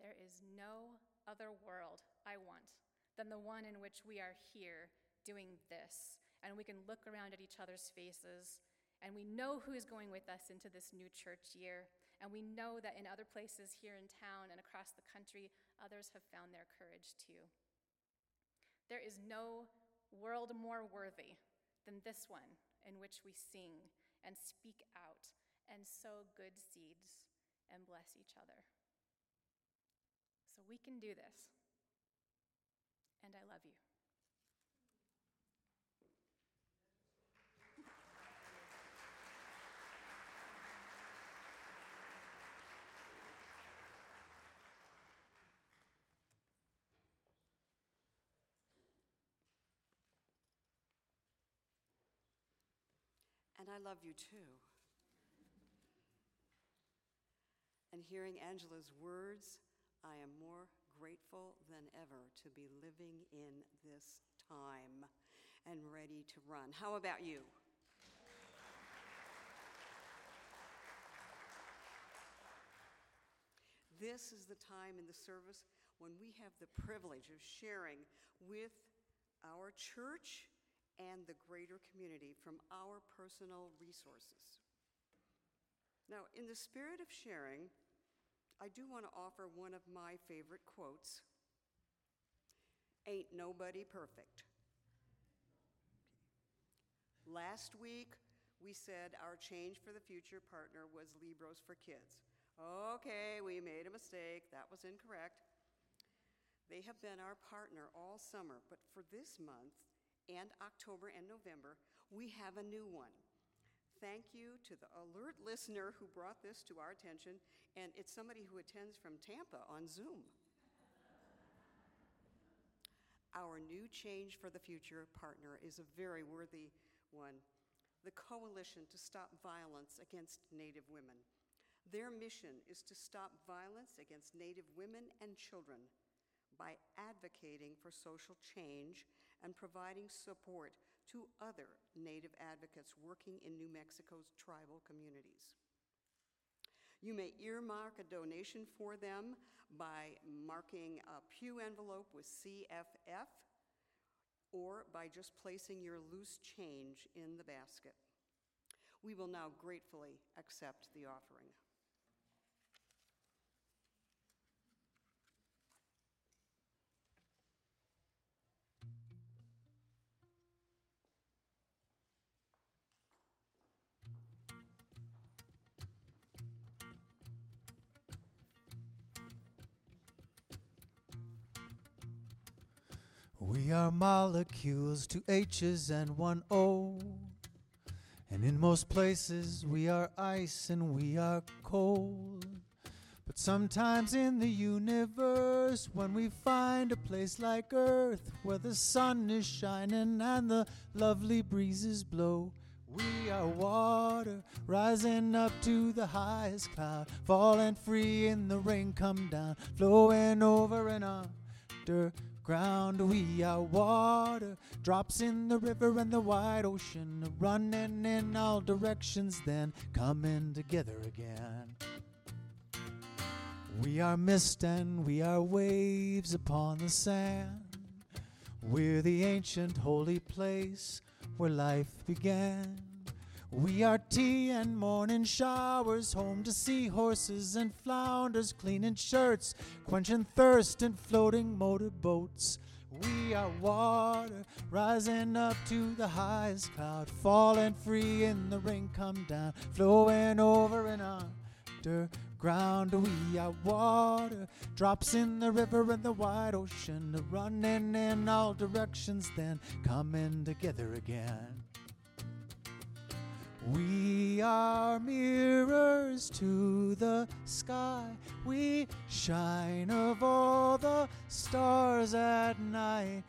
S3: there is no other world I want than the one in which we are here doing this. And we can look around at each other's faces, and we know who is going with us into this new church year. And we know that in other places here in town and across the country, others have found their courage too. There is no world more worthy than this one in which we sing and speak out and sow good seeds and bless each other. So we can do this. And I love you.
S4: And I love you too. And hearing Angela's words, I am more grateful than ever to be living in this time and ready to run. How about you? This is the time in the service when we have the privilege of sharing with our church and the greater community from our personal resources. Now, in the spirit of sharing, I do want to offer one of my favorite quotes Ain't nobody perfect. Last week, we said our change for the future partner was Libros for Kids. Okay, we made a mistake. That was incorrect. They have been our partner all summer, but for this month, and October and November, we have a new one. Thank you to the alert listener who brought this to our attention, and it's somebody who attends from Tampa on Zoom. our new Change for the Future partner is a very worthy one. the Coalition to Stop Violence Against Native Women. Their mission is to stop violence against Native women and children by advocating for social change and providing support to other Native advocates working in New Mexico's tribal communities. You may earmark a donation for them by marking a pew envelope with CFF or by just placing your loose change in the basket. We will now gratefully accept the offering.
S2: We are molecules, two H's and one O. And in most places we are ice and we are cold. But sometimes in the universe, when we find a place like Earth where the sun is shining and the lovely breezes blow, we are water rising up to the highest cloud, falling free in the rain, come down, flowing over and under ground. We are water, drops in the river and the wide ocean, running in all directions, then coming together again. We are mist and we are waves upon the sand. We're the ancient holy place where life began. We are tea and morning showers, home to seahorses and flounders, cleaning shirts, quenching thirst in floating motorboats. We are water, rising up to the highest cloud, falling free in the rain, come down, flowing over and underground. We are water, drops in the river and the wide ocean, running in all directions, then coming together again. We are mirrors to the sky. We shine of all the stars at night.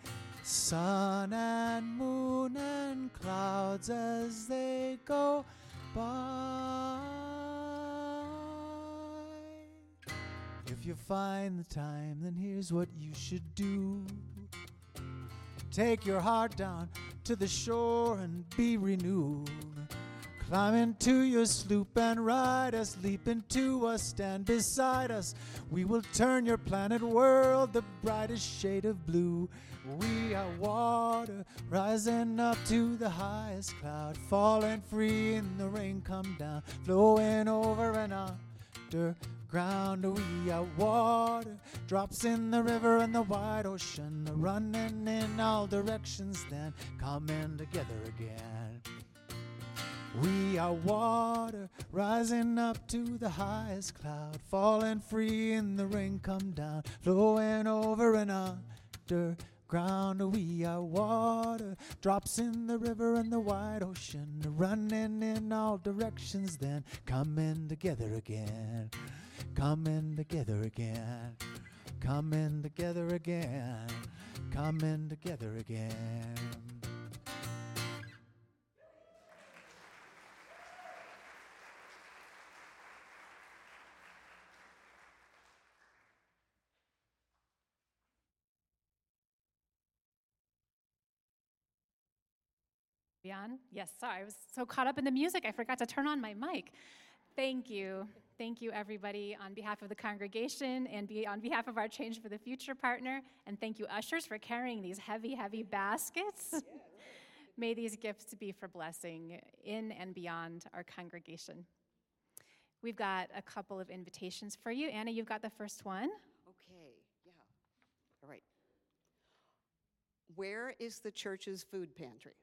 S2: Sun and moon and clouds as they go by. If you find the time, then here's what you should do. Take your heart down to the shore and be renewed. Climb into your sloop and ride us, leap into us, stand beside us. We will turn your planet world the brightest shade of blue. We are water, rising up to the highest cloud, falling free in the rain, come down, flowing over and underground. We are water, drops in the river and the wide ocean, running in all directions, then coming together again. We are water rising up to the highest cloud, falling free in the rain, come down, flowing over and underground. We are water, drops in the river and the wide ocean, running in all directions, then coming together again, coming together again, coming together again, coming together again.
S3: On? Yes, sorry, I was so caught up in the music, I forgot to turn on my mic. Thank you. Thank you, everybody, on behalf of the congregation and be, on behalf of our Change for the Future partner. And thank you, ushers, for carrying these heavy, heavy baskets. May these gifts be for blessing in and beyond our congregation. We've got a couple of invitations for you. Anna, you've got the first one.
S4: Okay, yeah. All right. Where is the church's food pantry?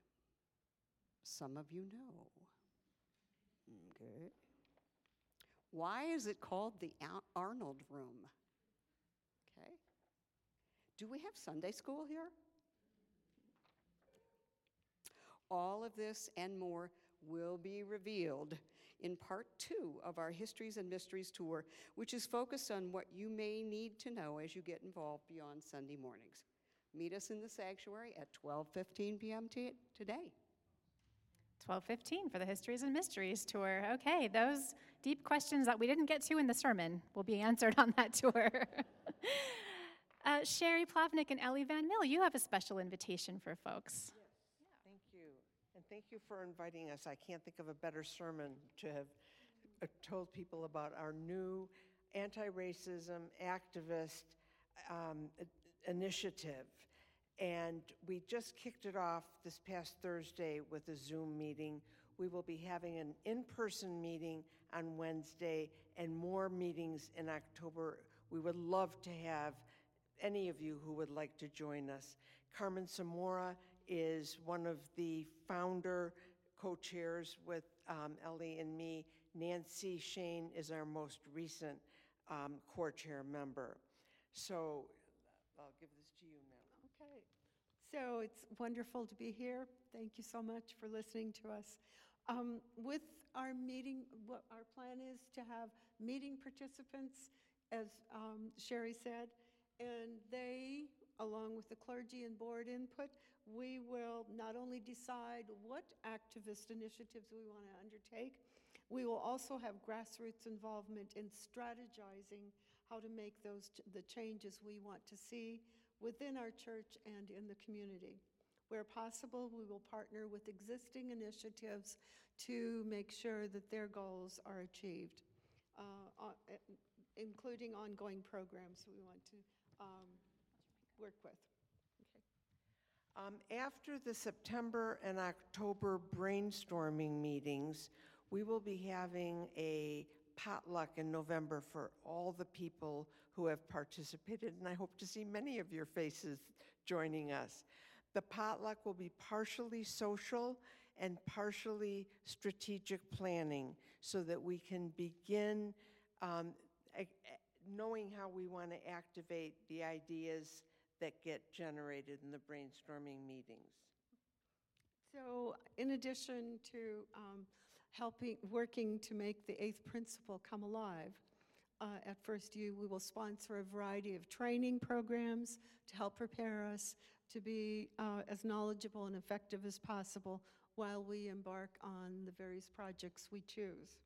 S4: Some of you know. Mm, okay. Why is it called the Arnold Room? Okay. Do we have Sunday school here? All of this and more will be revealed in part two of our Histories and Mysteries tour, which is focused on what you may need to know as you get involved beyond Sunday mornings. Meet us in the sanctuary at 12:15 p.m. today.
S3: 12:15 for the Histories and Mysteries tour. Okay, those deep questions that we didn't get to in the sermon will be answered on that tour. uh, Sherry Plavnik and Ellie Van Mill, you have a special invitation for folks. Yes. Yeah.
S6: Thank you. And thank you for inviting us. I can't think of a better sermon to have uh, told people about our new anti racism activist um, initiative. And we just kicked it off this past Thursday with a Zoom meeting. We will be having an in person meeting on Wednesday and more meetings in October. We would love to have any of you who would like to join us. Carmen Samora is one of the founder co-chairs with um, Ellie and me. Nancy Shane is our most recent um, core chair member. So I'll give this to you, ma'am.
S7: Okay, so it's wonderful to be here. Thank you so much for listening to us. Um, With our meeting, what our plan is to have meeting participants, as um, Sherry said, and they, along with the clergy and board input, we will not only decide what activist initiatives we want to undertake, we will also have grassroots involvement in strategizing how to make those, the changes we want to see within our church and in the community. Where possible, we will partner with existing initiatives to make sure that their goals are achieved, uh, uh, including ongoing programs we want to um, work with.
S6: Um, After the September and October brainstorming meetings, we will be having a potluck in November for all the people who have participated, and I hope to see many of your faces joining us. The potluck will be partially social and partially strategic planning so that we can begin um, knowing how we want to activate the ideas that get generated in the brainstorming meetings.
S7: So in addition to um, helping, working to make the eighth principle come alive, uh, at First U, we will sponsor a variety of training programs to help prepare us to be uh, as knowledgeable and effective as possible while we embark on the various projects we choose.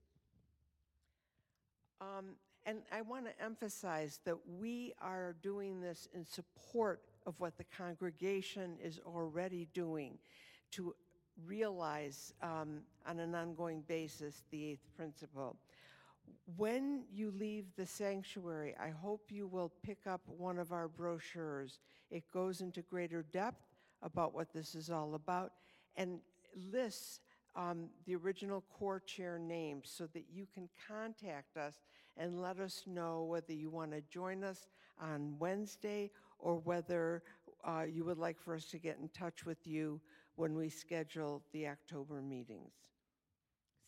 S6: Um, And I want to emphasize that we are doing this in support of what the congregation is already doing to realize um, on an ongoing basis the eighth principle. When you leave the sanctuary, I hope you will pick up one of our brochures. It goes into greater depth about what this is all about and lists um, the original core chair names so that you can contact us and let us know whether you want to join us on Wednesday or whether uh, you would like for us to get in touch with you when we schedule the October meetings.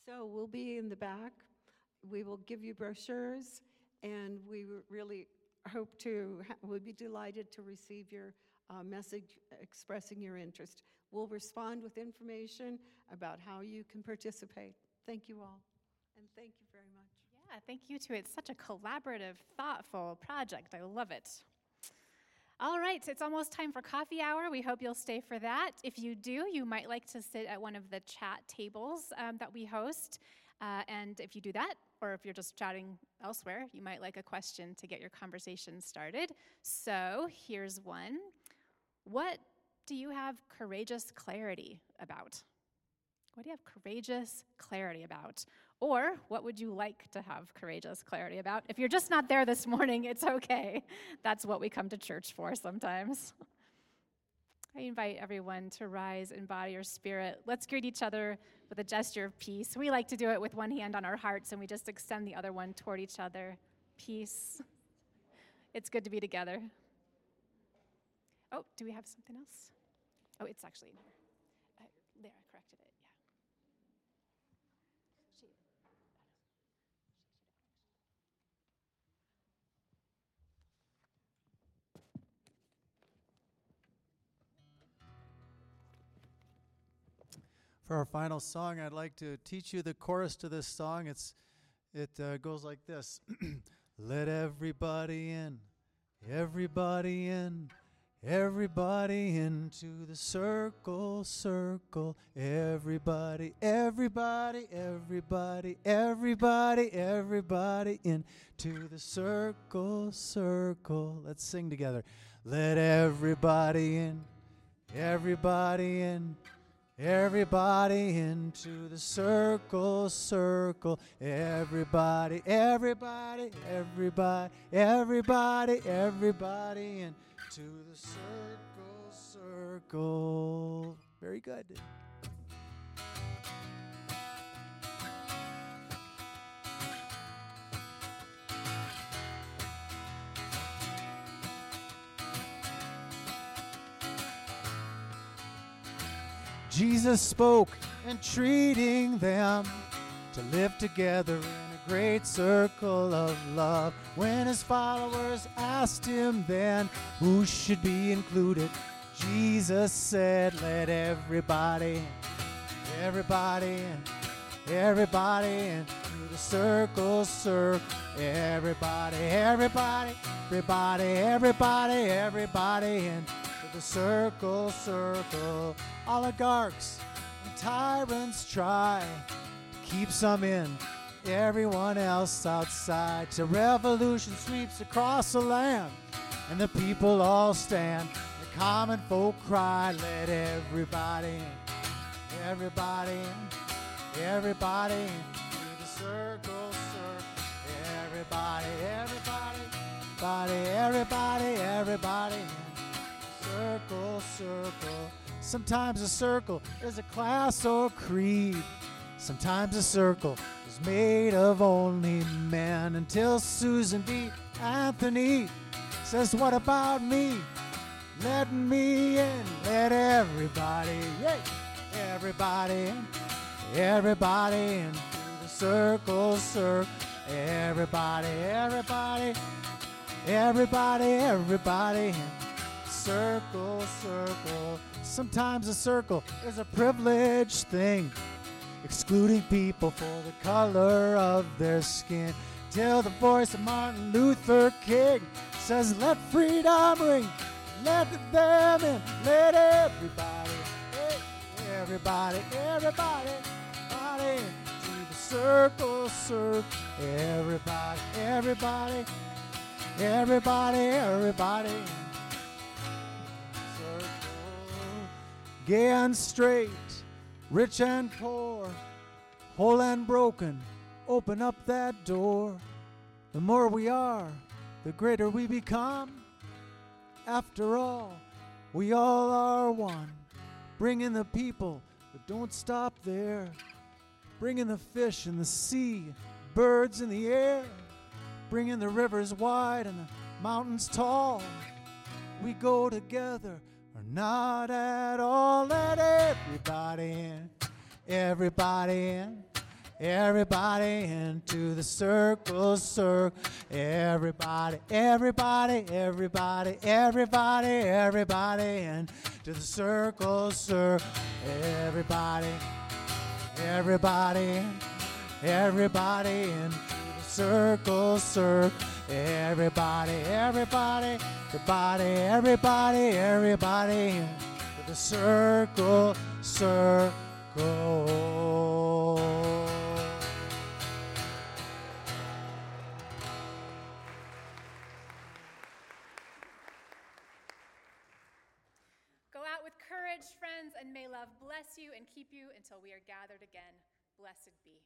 S7: So we'll be in the back. We will give you brochures, and we really hope to, we'll be delighted to receive your uh, message expressing your interest. We'll respond with information about how you can participate. Thank you all, and thank you very much.
S3: Yeah, thank you too. It's such a collaborative, thoughtful project. I love it. All right, it's almost time for coffee hour. We hope you'll stay for that. If you do, you might like to sit at one of the chat tables um, that we host. Uh, and if you do that, or if you're just chatting elsewhere, you might like a question to get your conversation started. So here's one What do you have courageous clarity about? What do you have courageous clarity about? Or what would you like to have courageous clarity about? If you're just not there this morning, it's okay. That's what we come to church for sometimes. I invite everyone to rise in body or spirit. Let's greet each other with a gesture of peace. We like to do it with one hand on our hearts and we just extend the other one toward each other. Peace. It's good to be together. Oh, do we have something else? Oh, it's actually in here.
S2: For our final song, I'd like to teach you the chorus to this song. It's it uh, goes like this: Let everybody in, everybody in, Everybody into the circle, circle. Everybody, everybody, everybody, everybody, everybody into the circle, circle. Let's sing together. Let everybody in, everybody in, everybody into the circle, circle. Everybody, everybody, everybody, everybody, everybody in to the circle, circle. Very good. Jesus spoke, entreating them to live together in a great circle of love. When his followers asked him then who should be included, Jesus said, Let everybody, everybody, everybody into the circle, circle. Everybody, everybody, everybody, everybody, everybody into the circle, circle. Oligarchs and tyrants try to keep some in, everyone else outside. Till revolution sweeps across the land, and the people all stand. The common folk cry, let everybody in, everybody in, everybody in, the circle, circle. Everybody, everybody, everybody, everybody, everybody in. Circle, circle. Sometimes a circle is a class or creed. Sometimes a circle is made of only men. Until Susan B. Anthony says, What about me? Let me in. Let everybody, yay, everybody. Everybody in. The circle, circle. Everybody, everybody, everybody, everybody circle, circle. Sometimes a circle is a privileged thing, excluding people for the color of their skin. Till the voice of Martin Luther King says, Let freedom ring, let them in, let everybody, everybody, everybody, everybody the circle, circle. Everybody, everybody, everybody, everybody. in Gay and straight, rich and poor, whole and broken, open up that door. The more we are, the greater we become. After all, we all are one. Bring in the people, but don't stop there. Bring in the fish in the sea, birds in the air. Bring in the rivers wide and the mountains tall we go together or not at all. Let everybody in, everybody in, everybody into the circle, circle. Everybody, everybody, everybody, everybody, everybody in to the circle, circle. Everybody, everybody, everybody into the circle, circle. Everybody, everybody, everybody, everybody, everybody to the circle, circle.
S3: Go out with courage, friends, and may love bless you and keep you until we are gathered again. Blessed be.